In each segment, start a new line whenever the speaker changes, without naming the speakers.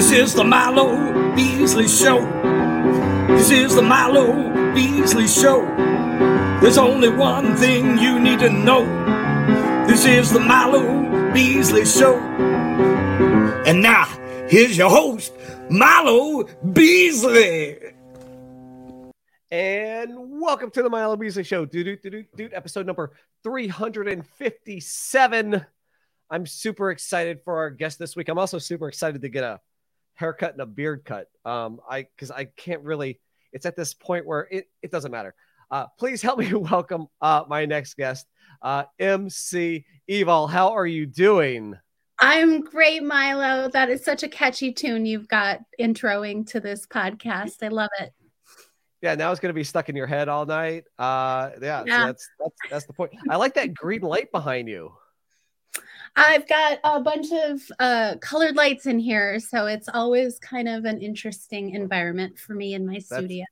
This is the Milo Beasley Show. This is the Milo Beasley Show. There's only one thing you need to know. This is the Milo Beasley Show. And now, here's your host, Milo Beasley.
And welcome to the Milo Beasley Show, episode number 357. I'm super excited for our guest this week. I'm also super excited to get a haircut and a beard cut. Um, I because I can't really. It's at this point where it it doesn't matter. Uh, please help me welcome uh, my next guest, uh, MC Evol. How are you doing?
I'm great, Milo. That is such a catchy tune you've got introing to this podcast. I love it.
Yeah, now it's going to be stuck in your head all night. Uh, yeah, yeah. So that's that's that's the point. I like that green light behind you.
I've got a bunch of uh, colored lights in here, so it's always kind of an interesting environment for me in my that's, studio.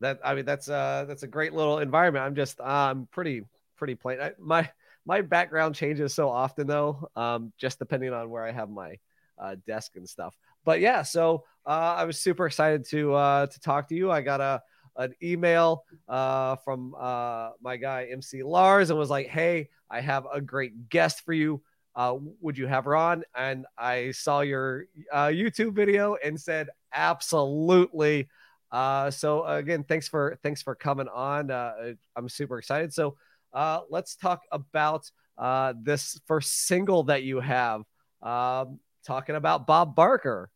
That I mean, that's uh that's a great little environment. I'm just I'm pretty pretty plain. I, my my background changes so often though, um, just depending on where I have my uh, desk and stuff. But yeah, so uh, I was super excited to uh, to talk to you. I got a an email uh, from uh, my guy MC Lars and was like, "Hey, I have a great guest for you uh, would you have her on? And I saw your uh, YouTube video and said, absolutely. Uh, so again, thanks for thanks for coming on. Uh, I'm super excited. So uh, let's talk about uh, this first single that you have. Um, talking about Bob Barker.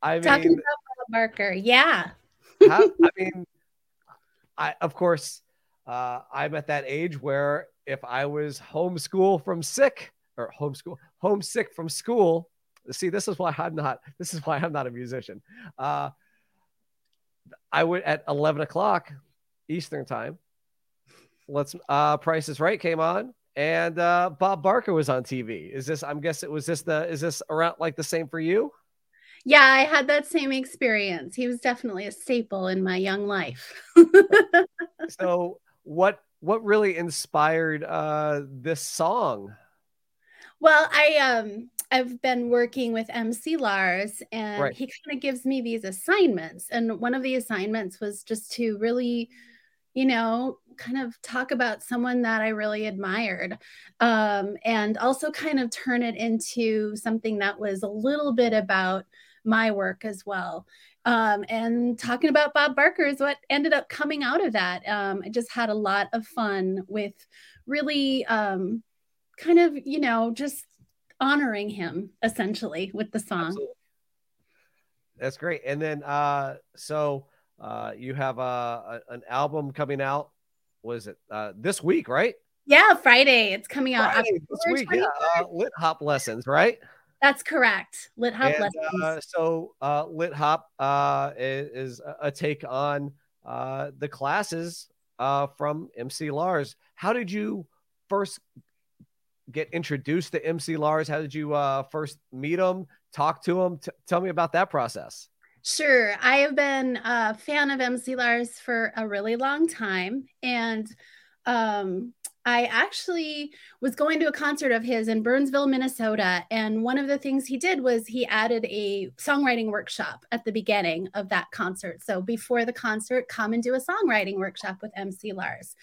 I mean, talking about Bob Barker, yeah.
how, I mean, I of course uh, I'm at that age where if I was homeschool from sick, or homeschool homesick from school. See, this is why I'm not. This is why I'm not a musician. Uh, I would at 11 o'clock Eastern time. Let's uh, Price is Right came on, and uh, Bob Barker was on TV. Is this? I'm guessing was this the? Is this around like the same for you?
Yeah, I had that same experience. He was definitely a staple in my young life.
so, what what really inspired uh, this song?
Well, I um I've been working with MC Lars and right. he kind of gives me these assignments. And one of the assignments was just to really, you know, kind of talk about someone that I really admired. Um, and also kind of turn it into something that was a little bit about my work as well. Um, and talking about Bob Barker is what ended up coming out of that. Um, I just had a lot of fun with really um, kind of, you know, just honoring him essentially with the song. Absolutely.
That's great. And then, uh, so uh, you have a, a, an album coming out. Was it uh, this week, right?
Yeah, Friday. It's coming out Friday,
this week. Yeah, uh, lit hop lessons, right?
That's correct. Lit hop and, lessons.
Uh, so, uh, lit hop uh, is, is a take on uh, the classes uh, from MC Lars. How did you first get introduced to MC Lars? How did you uh, first meet him, talk to him? T- tell me about that process.
Sure. I have been a fan of MC Lars for a really long time. And um, I actually was going to a concert of his in Burnsville, Minnesota. And one of the things he did was he added a songwriting workshop at the beginning of that concert. So before the concert, come and do a songwriting workshop with MC Lars.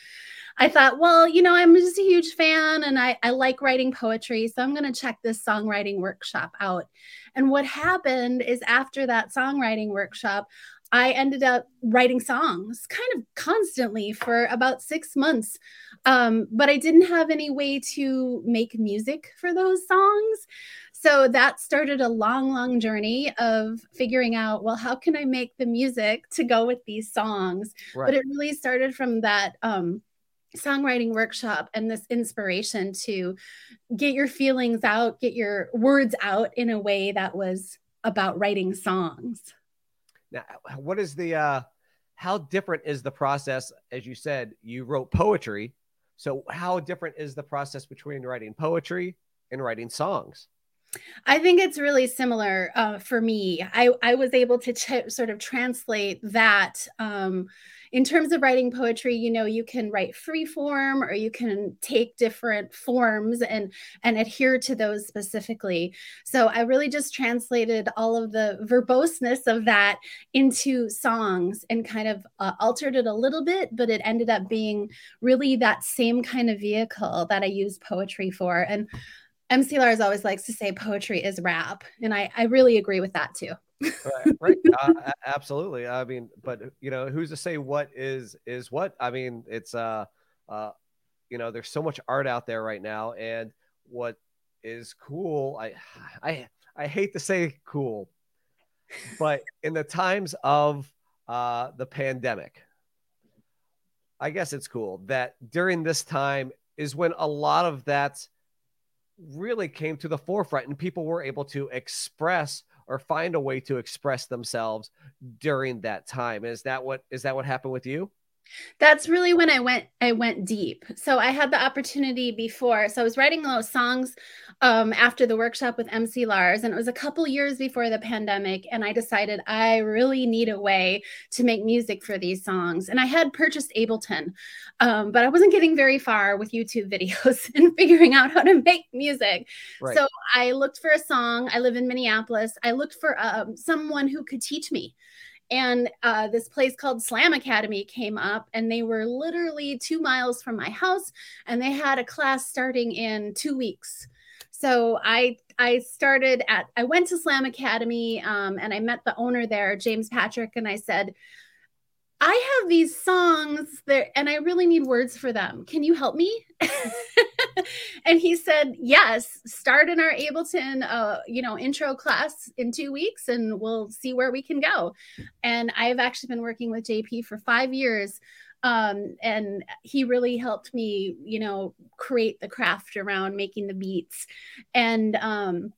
I thought, well, you know, I'm just a huge fan and I, I like writing poetry. So I'm going to check this songwriting workshop out. And what happened is after that songwriting workshop, I ended up writing songs kind of constantly for about six months. Um, but I didn't have any way to make music for those songs. So that started a long, long journey of figuring out, well, how can I make the music to go with these songs? Right. But it really started from that um, songwriting workshop and this inspiration to get your feelings out, get your words out in a way that was about writing songs.
Now, what is the uh how different is the process? As you said you wrote poetry. So how different is the process between writing poetry and writing songs?
I think it's really similar uh, for me. I, I was able to sort of translate that um, in terms of writing poetry. You know, you can write free form or you can take different forms and and adhere to those specifically. So I really just translated all of the verboseness of that into songs and kind of uh, altered it a little bit, but it ended up being really that same kind of vehicle that I use poetry for. And MC Lars always likes to say poetry is rap, and I, I really agree with that too.
Right, right. Uh, absolutely. I mean, but you know, who's to say what is is what? I mean, it's uh, uh, you know, there's so much art out there right now, and what is cool, I, I, I hate to say cool, but in the times of uh, the pandemic, I guess it's cool that during this time is when a lot of that really came to the forefront and people were able to express or find a way to express themselves during that time. Is that what is that what happened with you?
That's really when I went I went deep. So I had the opportunity before. So I was writing those songs um, after the workshop with MC Lars, and it was a couple years before the pandemic. And I decided I really need a way to make music for these songs. And I had purchased Ableton, um, but I wasn't getting very far with YouTube videos and figuring out how to make music. Right. So I looked for a song. I live in Minneapolis. I looked for um, someone who could teach me and uh, this place called Slam Academy came up, and they were literally two miles from my house, and they had a class starting in two weeks. So I I started at I went to Slam Academy, um, and I met the owner there, James Patrick, and I said, I have these songs there and I really need words for them. Can you help me? and he said, Yes, start in our Ableton uh, you know, intro class in two weeks and we'll see where we can go. And I've actually been working with JP for five years. Um, and he really helped me, you know, create the craft around making the beats. And um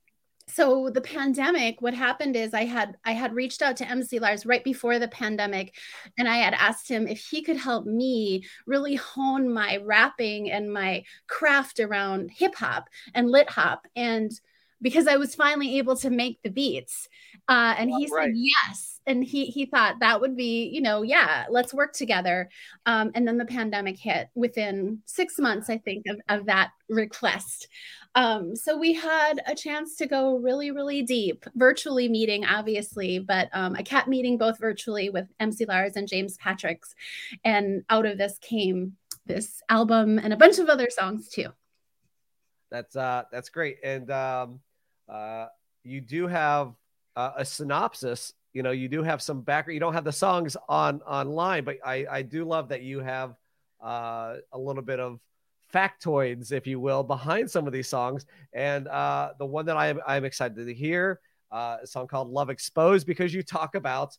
so the pandemic what happened is i had i had reached out to mc lars right before the pandemic and i had asked him if he could help me really hone my rapping and my craft around hip hop and lit hop. And because i was finally able to make the beats uh, and he right. said yes. And he he thought that would be you know yeah let's work together. Um, and then the pandemic hit within six months i think of, of that request. Um, so we had a chance to go really really deep virtually meeting obviously but um, a cat meeting both virtually with mc lars and james patricks. And out of this came this album and a bunch of other songs too.
That's uh that's great. And um uh you do have uh, a synopsis you know you do have some background you don't have the songs on online but i i do love that you have uh, a little bit of factoids if you will behind some of these songs. And uh, the one that i'm i'm excited to hear uh, a song called love exposed because you talk about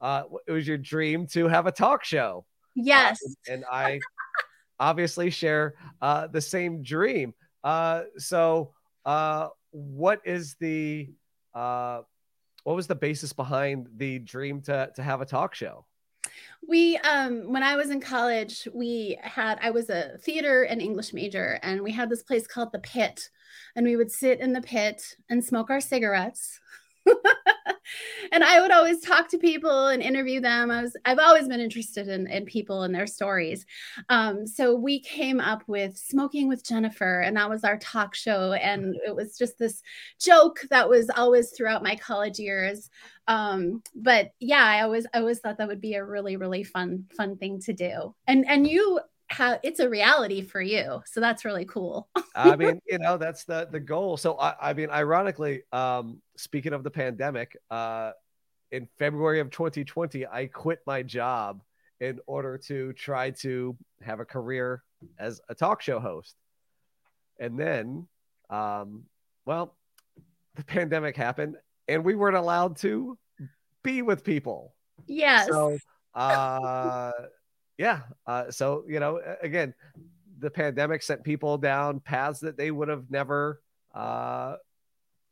uh, it was your dream to have a talk show.
Yes.
uh, and i obviously share uh, the same dream. Uh, so uh, what is the uh, what was the basis behind the dream to to have a talk show?
We um when I was in college, we had I was a theater and English major and we had this place called the Pit and we would sit in the pit and smoke our cigarettes and I would always talk to people and interview them. I was I've always been interested in, in people and their stories. Um, so we came up with Smoking with Jennifer, and that was our talk show. And it was just this joke that was always throughout my college years. Um, but yeah, I always I always thought that would be a really, really fun, fun thing to do. And and you how it's a reality for you so that's really cool.
I mean you know that's the the goal. So i, I mean ironically um speaking of the pandemic uh in february of 2020 i quit my job in order to try to have a career as a talk show host. And then um well the pandemic happened and we weren't allowed to be with people.
Yes.
So uh yeah. Uh, so, you know, again, the pandemic sent people down paths that they would have never uh,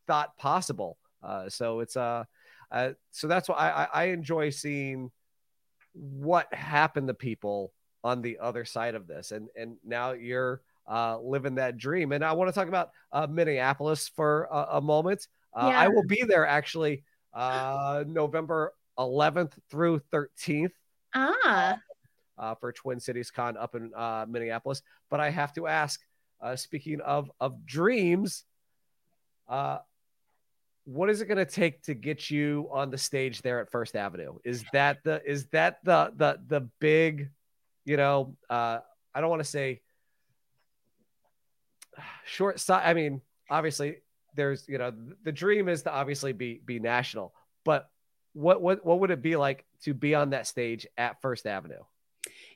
thought possible. Uh, so it's uh, uh, so that's why I, I enjoy seeing what happened to people on the other side of this. And and now you're uh, living that dream. And I want to talk about uh, Minneapolis for a, a moment. Uh,
Yeah.
I will be there actually uh, November 11th through 13th
Ah,
uh, for Twin Cities Con up in uh, Minneapolis. But I have to ask, uh, speaking of of dreams, uh, what is it going to take to get you on the stage there at First Avenue? Is that the is that the the the big, you know, uh, I don't want to say short side. I mean, obviously, there's you know the dream is to obviously be be national, but what what what would it be like to be on that stage at First Avenue?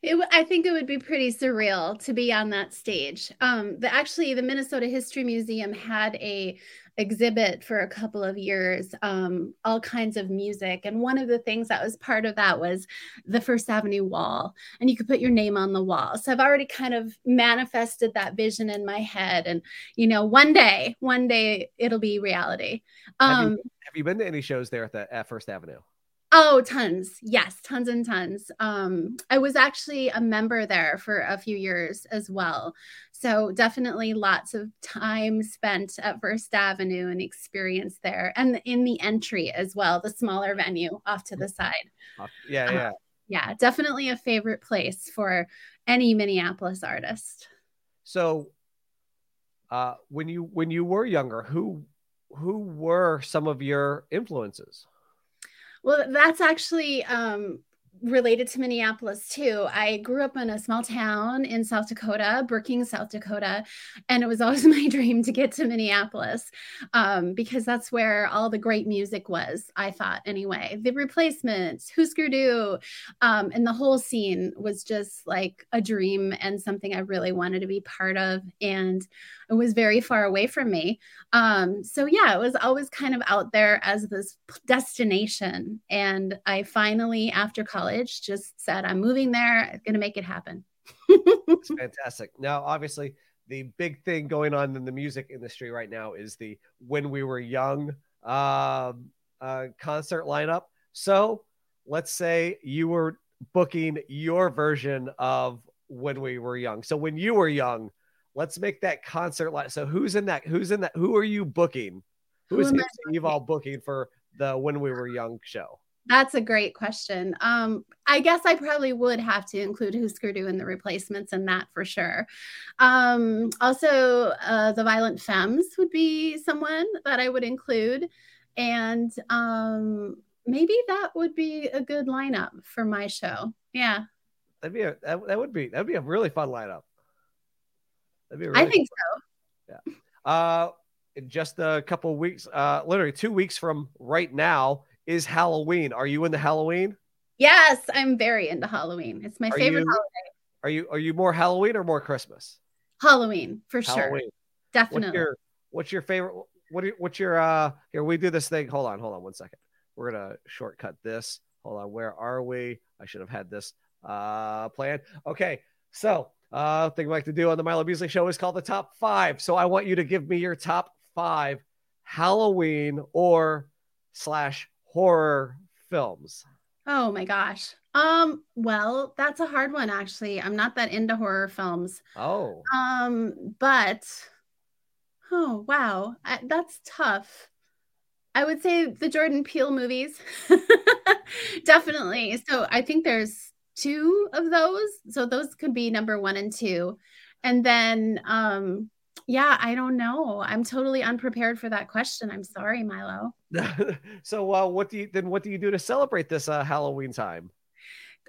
It, w- I think it would be pretty surreal to be on that stage. Um, the actually the Minnesota History Museum had a exhibit for a couple of years, um, all kinds of music, and one of the things that was part of that was the First Avenue wall, and you could put your name on the wall. So I've already kind of manifested that vision in my head, and you know, one day, one day it'll be reality.
Have you-
Um,
Have you been to any shows there at the at First Avenue?
Oh, tons. Yes, tons and tons. Um, I was actually a member there for a few years as well. So definitely lots of time spent at First Avenue and experience there and in the entry as well, the smaller venue off to the side.
Uh, Yeah,
Uh,
yeah.
Yeah, definitely a favorite place for any Minneapolis artist.
So, uh, when you when you were younger, who who were some of your influences?
Well, that's actually um, related to Minneapolis too. I grew up in a small town in South Dakota, Brookings, South Dakota, and it was always my dream to get to Minneapolis um, because that's where all the great music was. I thought anyway. The Replacements, Husker Du, um, and the whole scene was just like a dream and something I really wanted to be part of. And it was very far away from me. Um, so yeah, it was always kind of out there as this destination. And I finally, after college, just said, I'm moving there, I'm gonna make it happen.
It's fantastic. Now, obviously, the big thing going on in the music industry right now is the "When We Were Young" um, uh, concert lineup. So, let's say you were booking your version of "When We Were Young." So, when you were young, let's make that concert line. So, who's in that? Who's in that? Who are you booking? Who
Who
is
am I
Evol booking for the "When We Were Young" show?
That's a great question. Um, I guess I probably would have to include Husker Du and the replacements in that for sure. Um, also, uh, the Violent Femmes would be someone that I would include, and um, maybe that would be a good lineup for my show. Yeah,
That'd be a that, that would be that'd be a really fun lineup. That'd be a
I
really
think so.
Uh, in just a couple weeks, uh, literally two weeks from right now is Halloween. Are you into Halloween?
Yes, I'm very into Halloween. It's my
Are
favorite
you,
hol-
are you are you more Halloween or more Christmas?
Halloween for sure.
Halloween. What's
Definitely.
your what's your favorite? What you, what's your uh? Here we do this thing. Hold on, hold on one second. We're gonna shortcut this. Hold on, where are we? I should have had this uh planned. Okay, so uh, thing we like to do on the Milo Beasley Show is called the top five. So I want you to give me your top five Halloween or slash horror films.
Oh my gosh. Um, well, that's a hard one actually. I'm not that into horror films.
Oh,
Um, but oh wow, I, that's tough. I would say the Jordan Peele movies. Definitely. So I think there's two of those. So those could be number 1 and 2. And then um yeah, I don't know. I'm totally unprepared for that question. I'm sorry, Milo.
so uh, what do you then? What do you do to celebrate this uh, Halloween time?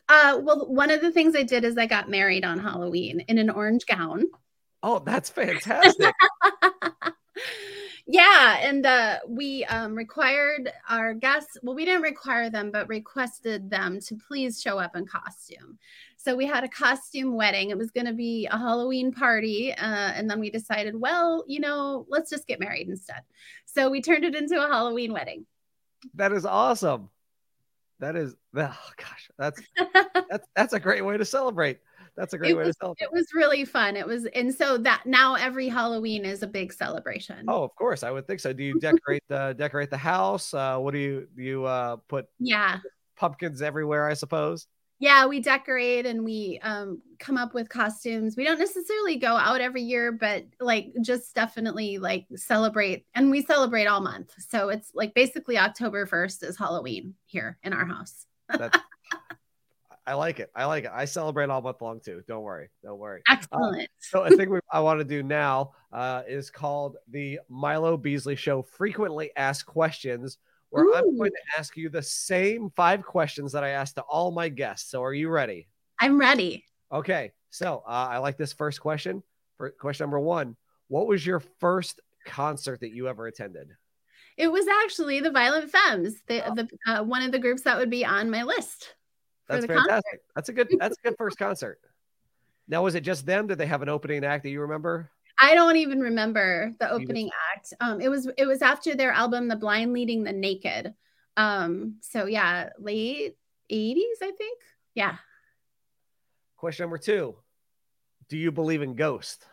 Uh well, one of the things I did is I got married on Halloween in an orange gown.
Oh, that's fantastic!
yeah and uh, we um, required our guests well we didn't require them but requested them to please show up in costume so we had a costume wedding it was going to be a halloween party uh, and then we decided well you know let's just get married instead so we turned it into a halloween wedding
that is awesome. That is oh gosh, that's that's that's a great way to celebrate. That's a great
it
way
was,
to celebrate.
it was really fun it was and so that now every halloween is a big celebration
Oh, of course, I would think so. Do you decorate the decorate the house? Uh, what do you do? You uh, put
yeah
pumpkins everywhere? I suppose.
yeah, we decorate and we um, come up with costumes. We don't necessarily go out every year, but like just definitely like celebrate. And we celebrate all month. So it's like basically October 1st is Halloween here in our house.
I like it. I like it. I celebrate all month long too. Don't worry. Don't worry.
Excellent. Uh,
so I think I want to do now uh, is called the Milo Beasley Show frequently asked questions where Ooh. I'm going to ask you the same five questions that I asked to all my guests. So, are you ready?
I'm ready.
Okay. So, uh, I like this first question. For question number one What was your first concert that you ever attended?
It was actually the Violent Femmes, the, oh. the uh, one of the groups that would be on my list.
That's fantastic. Concert. That's a good. That's a good first concert. Now, was it just them? Did they have an opening act that you remember?
I don't even remember the opening act. Um, it was it was after their album, The Blind Leading the Naked. Um, so yeah, late 80s, I think. Yeah.
Question number two. Do you believe in ghosts?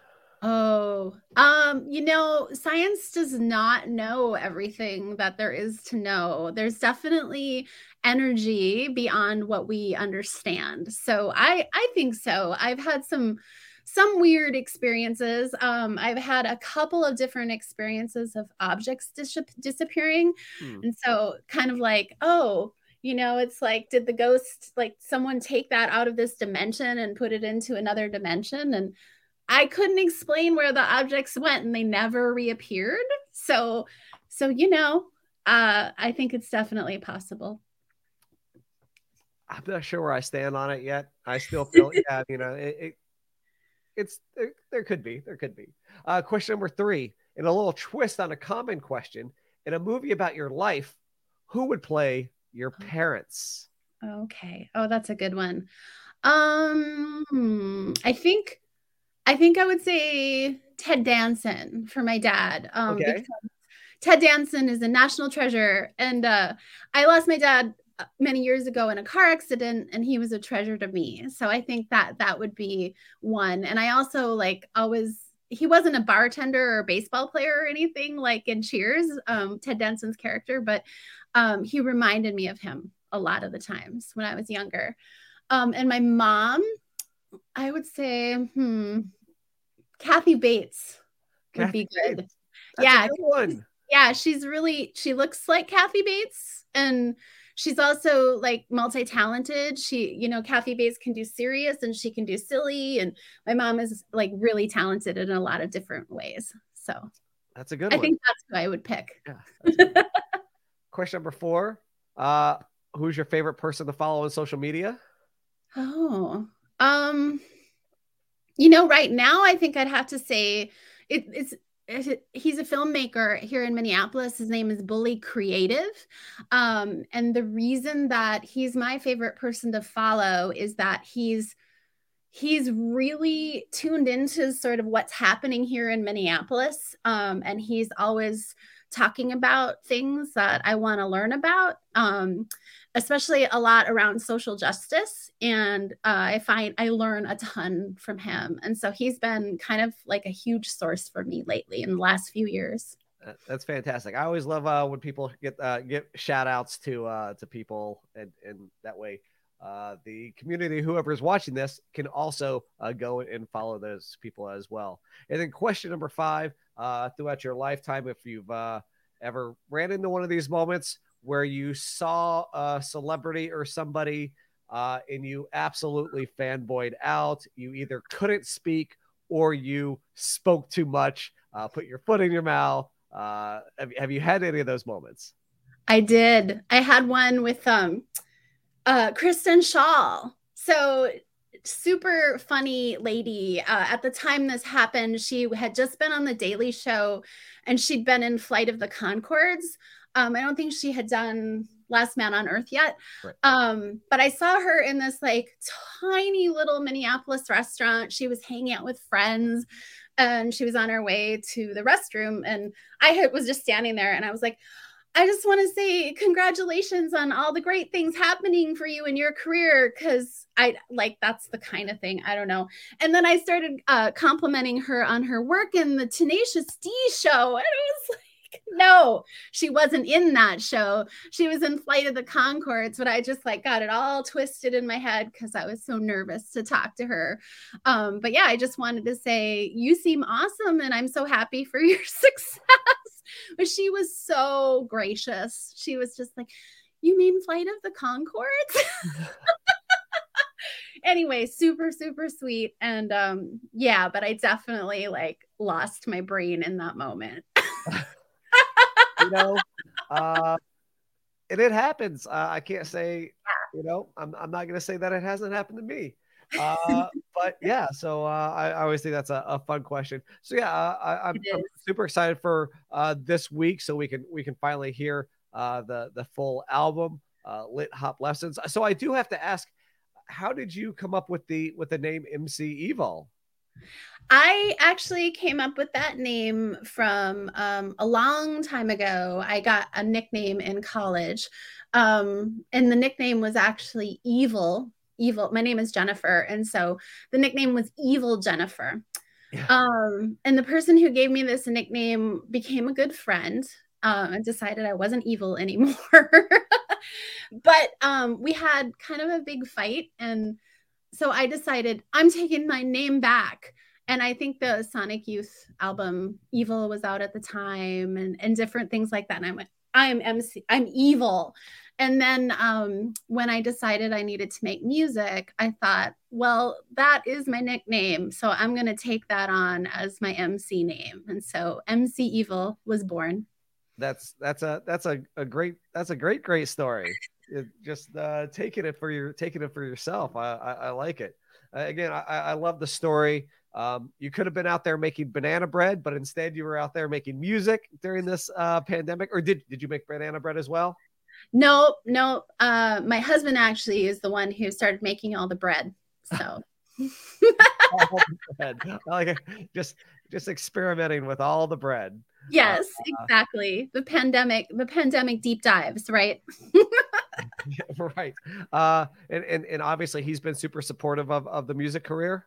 Oh, um, you know, science does not know everything that there is to know. There's definitely energy beyond what we understand. So I I think so. I've had some some weird experiences. Um, I've had a couple of different experiences of objects dis- disappearing. Hmm. And so, kind of like, oh, you know, it's like, did the ghost, like, someone take that out of this dimension and put it into another dimension? And I couldn't explain where the objects went and they never reappeared. So, so, you know, uh, I think it's definitely possible.
I'm not sure where I stand on it yet. I still feel, yeah, you know, it, it it's there, there could be there could be uh, question number three in a little twist on a common question in a movie about your life who would play your oh. parents
okay oh that's a good one um i think i think i would say ted danson for my dad um okay. ted danson is a national treasure and uh i lost my dad many years ago in a car accident and he was a treasure to me. So i think that that would be one. And i also like always he wasn't a bartender or baseball player or anything like in cheers um, ted danson's character but um, he reminded me of him a lot of the times when i was younger. Um, and my mom i would say hmm kathy bates would kathy be good. Bates. yeah good yeah she's really she looks like kathy bates and she's also like multi-talented. She you know kathy bates can do serious and she can do silly and my mom is like really talented in a lot of different ways. So
that's a good
i
one.
think that's who i would pick. Yeah,
question number four uh who's your favorite person to follow on social media?
Oh um you know right now i think i'd have to say it, it's he's a filmmaker here in Minneapolis. His name is Bully Creative. Um, and the reason that he's my favorite person to follow is that he's he's really tuned into sort of what's happening here in Minneapolis. Um, and he's always talking about things that I want to learn about. Um, especially a lot around social justice. And uh, I find I learn a ton from him. And so he's been kind of like a huge source for me lately in the last few years.
That's fantastic. I always love uh, when people get uh, get shout outs to uh, to people, and, and that way uh, the community, whoever is watching this, can also uh, go and follow those people as well. And then question number five: uh, throughout your lifetime, if you've uh, ever ran into one of these moments where you saw a celebrity or somebody uh, and you absolutely fanboyed out. You either couldn't speak or you spoke too much, uh, put your foot in your mouth. Uh, have, have you had any of those moments?
I did. I had one with um, uh, Kristen Schaal. So super funny lady. Uh, at the time this happened, she had just been on the Daily Show, and she'd been in Flight of the Conchords. Um, I don't think she had done Last Man on Earth yet. Right. Um, but I saw her in this like tiny little Minneapolis restaurant. She was hanging out with friends and she was on her way to the restroom. And I was just standing there and I was like, I just want to say congratulations on all the great things happening for you in your career because I like that's the kind of thing I don't know. And then I started uh, complimenting her on her work in the Tenacious D show, and I was like, no, she wasn't in that show. She was in Flight of the Conchords, but I just like got it all twisted in my head because I was so nervous to talk to her. Um, but yeah, I just wanted to say, you seem awesome and I'm so happy for your success. but she was so gracious. She was just like, You mean Flight of the Conchords? anyway, super, super sweet. And um, yeah, but I definitely like lost my brain in that moment.
know, uh, and it happens. Uh, I can't say, you know, I'm, I'm not going to say that it hasn't happened to me. Uh, but yeah, so uh, I, I, always think that's a, a fun question. So yeah, uh, I, am super excited for uh, this week, so we can we can finally hear uh, the the full album, uh, Lit Hop Lessons. So I do have to ask, how did you come up with the with the name MC Evol?
I actually came up with that name from um, a long time ago. I got a nickname in college, um, and the nickname was actually Evil. Evil. My name is Jennifer, and so the nickname was Evil Jennifer. Yeah. Um, and the person who gave me this nickname became a good friend uh, and decided I wasn't evil anymore. but um, we had kind of a big fight, and so I decided I'm taking my name back. And I think the Sonic Youth album Evol was out at the time and, and different things like that. And I went, I'm MC, I'm evil. And then um, when I decided I needed to make music, I thought, well, that is my nickname. So I'm going to take that on as my MC name. And so MC Evol was born.
That's that's a that's a, a great that's a great great story it, just uh, taking it for your taking it for yourself. I, I, I like it. Uh, again, I, I love the story. Um, you could have been out there making banana bread, but instead you were out there making music during this uh, pandemic. Or did did you make banana bread as well?
No, no. Uh, my husband actually is the one who started making all the bread. So.
I like just just experimenting with all the bread.
Yes, uh, exactly. The pandemic, the pandemic deep dives, right?
right. Uh, and, and and obviously he's been super supportive of, of the music career.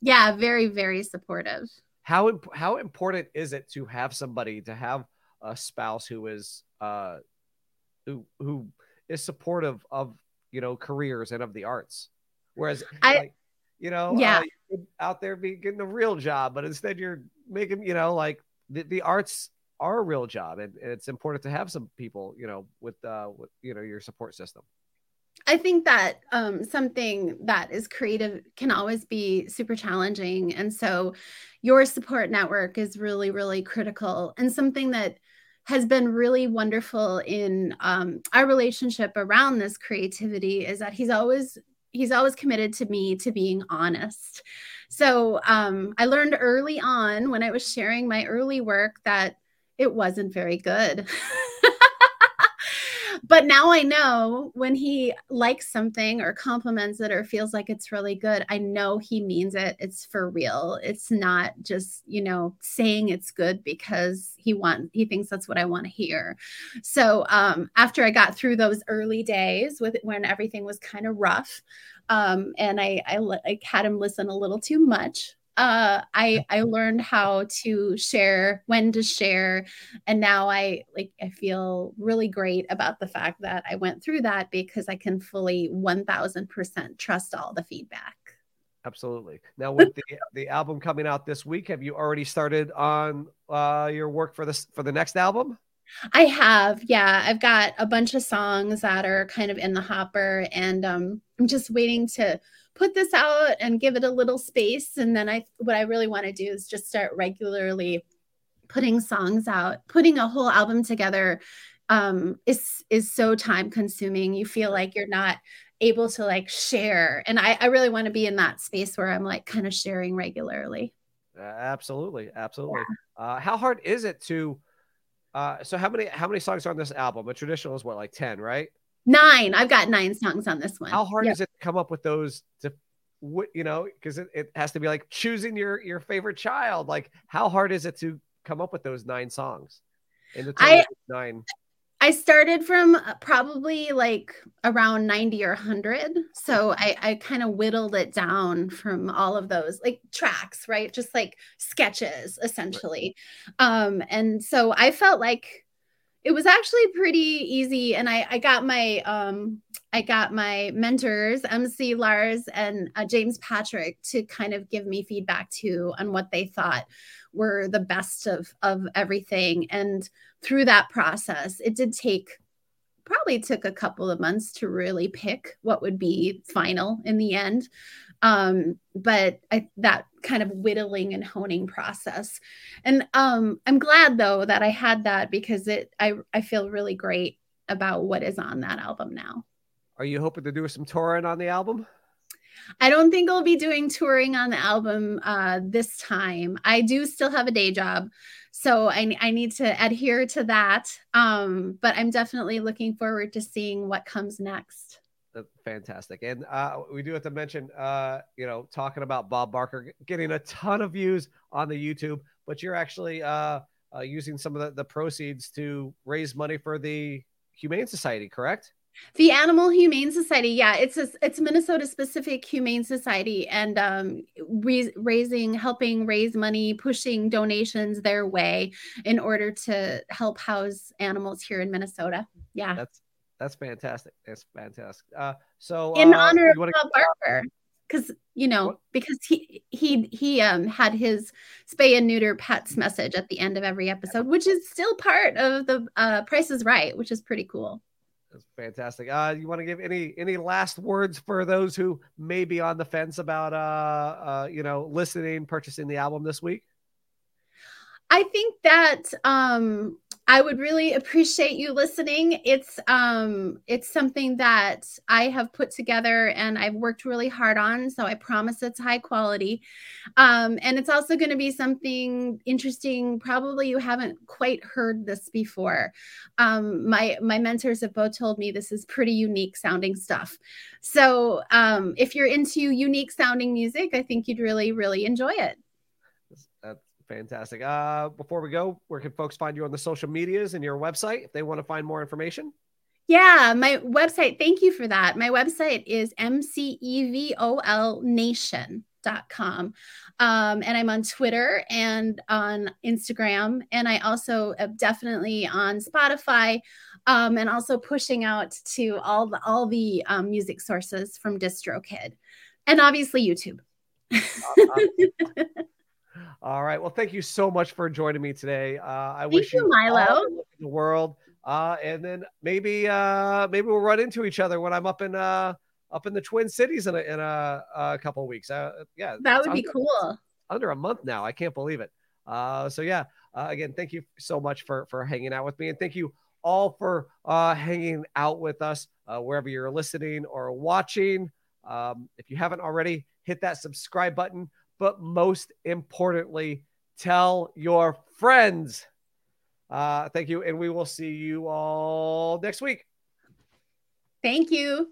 Yeah, very, very supportive.
How imp- how important is it to have somebody to have a spouse who is uh who who is supportive of you know careers and of the arts? Whereas I like, you know,
yeah,
uh, out there be getting a real job, but instead you're making, you know, like the, the arts a real job and, and it's important to have some people you know with uh with you know your support system
I think that um, something that is creative can always be super challenging. And so your support network is really, really critical and something that has been really wonderful in um, our relationship around this creativity is that he's always he's always committed to me to being honest so um, i learned early on when i was sharing my early work that it wasn't very good. but now I know when he likes something or compliments it or feels like it's really good, I know he means it. It's for real. It's not just, you know, saying it's good because he wants he thinks that's what I want to hear. So um after I got through those early days with when everything was kind of rough, um, and I, I, I had him listen a little too much uh, I I learned how to share, when to share, and now I like I feel really great about the fact that I went through that because I can fully one thousand percent trust all the feedback.
Absolutely. Now with the the album coming out this week, have you already started on uh, your work for this for the next album?
I have, yeah. I've got a bunch of songs that are kind of in the hopper, and um, I'm just waiting to put this out and give it a little space and then i what i really want to do is just start regularly putting songs out putting a whole album together um, is is so time consuming you feel like you're not able to like share and i, I really want to be in that space where i'm like kind of sharing regularly
uh, absolutely absolutely yeah. uh, how hard is it to uh, so how many how many songs are on this album a traditional is what like 10 right
Nine. I've got nine songs on this one.
How hard yep. is it to come up with those to what you know because it, it has to be like choosing your your favorite child like how hard is it to come up with those nine songs
in the I, nine I started from uh, probably like around 90 or 100. So I, I kind of whittled it down from all of those like tracks, right? Just like sketches essentially. Um, and so I felt like it was actually pretty easy. And I, I got my, um, I got my mentors, MC Lars and uh, James Patrick, to kind of give me feedback too on what they thought were the best of of everything. And through that process it did take probably took a couple of months to really pick what would be final in the end. Um but I, that kind of whittling and honing process. And um i'm glad though that i had that because it i i feel really great about what is on that album now
are you hoping to do some touring on the album
I don't think I'll be doing touring on the album uh, this time. I do still have a day job, so I, I need to adhere to that. Um, but I'm definitely looking forward to seeing what comes next.
That's fantastic, and uh, we do have to mention, uh, you know, talking about Bob Barker getting a ton of views on the YouTube, but you're actually uh, uh, using some of the, the proceeds to raise money for the Humane Society, correct?
The Animal Humane Society, yeah, it's a it's Minnesota specific humane society, and um, re- raising, helping raise money, pushing donations their way in order to help house animals here in Minnesota. Yeah,
that's that's fantastic. That's fantastic. Uh, so
in
uh,
honor of Bob Barker, because you know what? because he he he um had his spay and neuter pets message at the end of every episode, which is still part of the uh, Price is Right, which is pretty cool.
That's fantastic. Uh, you want to give any any last words for those who may be on the fence about uh, uh, you know listening, purchasing the album this week?
I think that um, I would really appreciate you listening. It's um it's something that I have put together and I've worked really hard on, so I promise it's high quality. Um and it's also going to be something interesting probably you haven't quite heard this before. Um my my mentors have both told me this is pretty unique sounding stuff. So um if you're into unique sounding music, I think you'd really really enjoy it.
Fantastic. Uh, before we go, where can folks find you on the social medias and your website if they want to find more information?
Yeah, my website. Thank you for that. My website is mcevolnation.com. Um, and I'm on Twitter and on Instagram. And I also am definitely on Spotify um, and also pushing out to all the, all the um, music sources from DistroKid and obviously YouTube.
all right. Well, thank you so much for joining me today. Uh, I
thank
wish
you,
you
Milo.
the world. Uh, and then maybe uh, maybe we'll run into each other when I'm up in uh, up in the Twin Cities in a, in a, a couple of weeks. Uh, yeah,
that would be under, cool.
Under a month now. I can't believe it. Uh, so yeah, uh, again, thank you so much for for hanging out with me, and thank you all for uh, hanging out with us uh, wherever you're listening or watching. Um, if you haven't already, hit that subscribe button but most importantly, tell your friends. Uh, thank you. And we will see you all next week.
Thank you.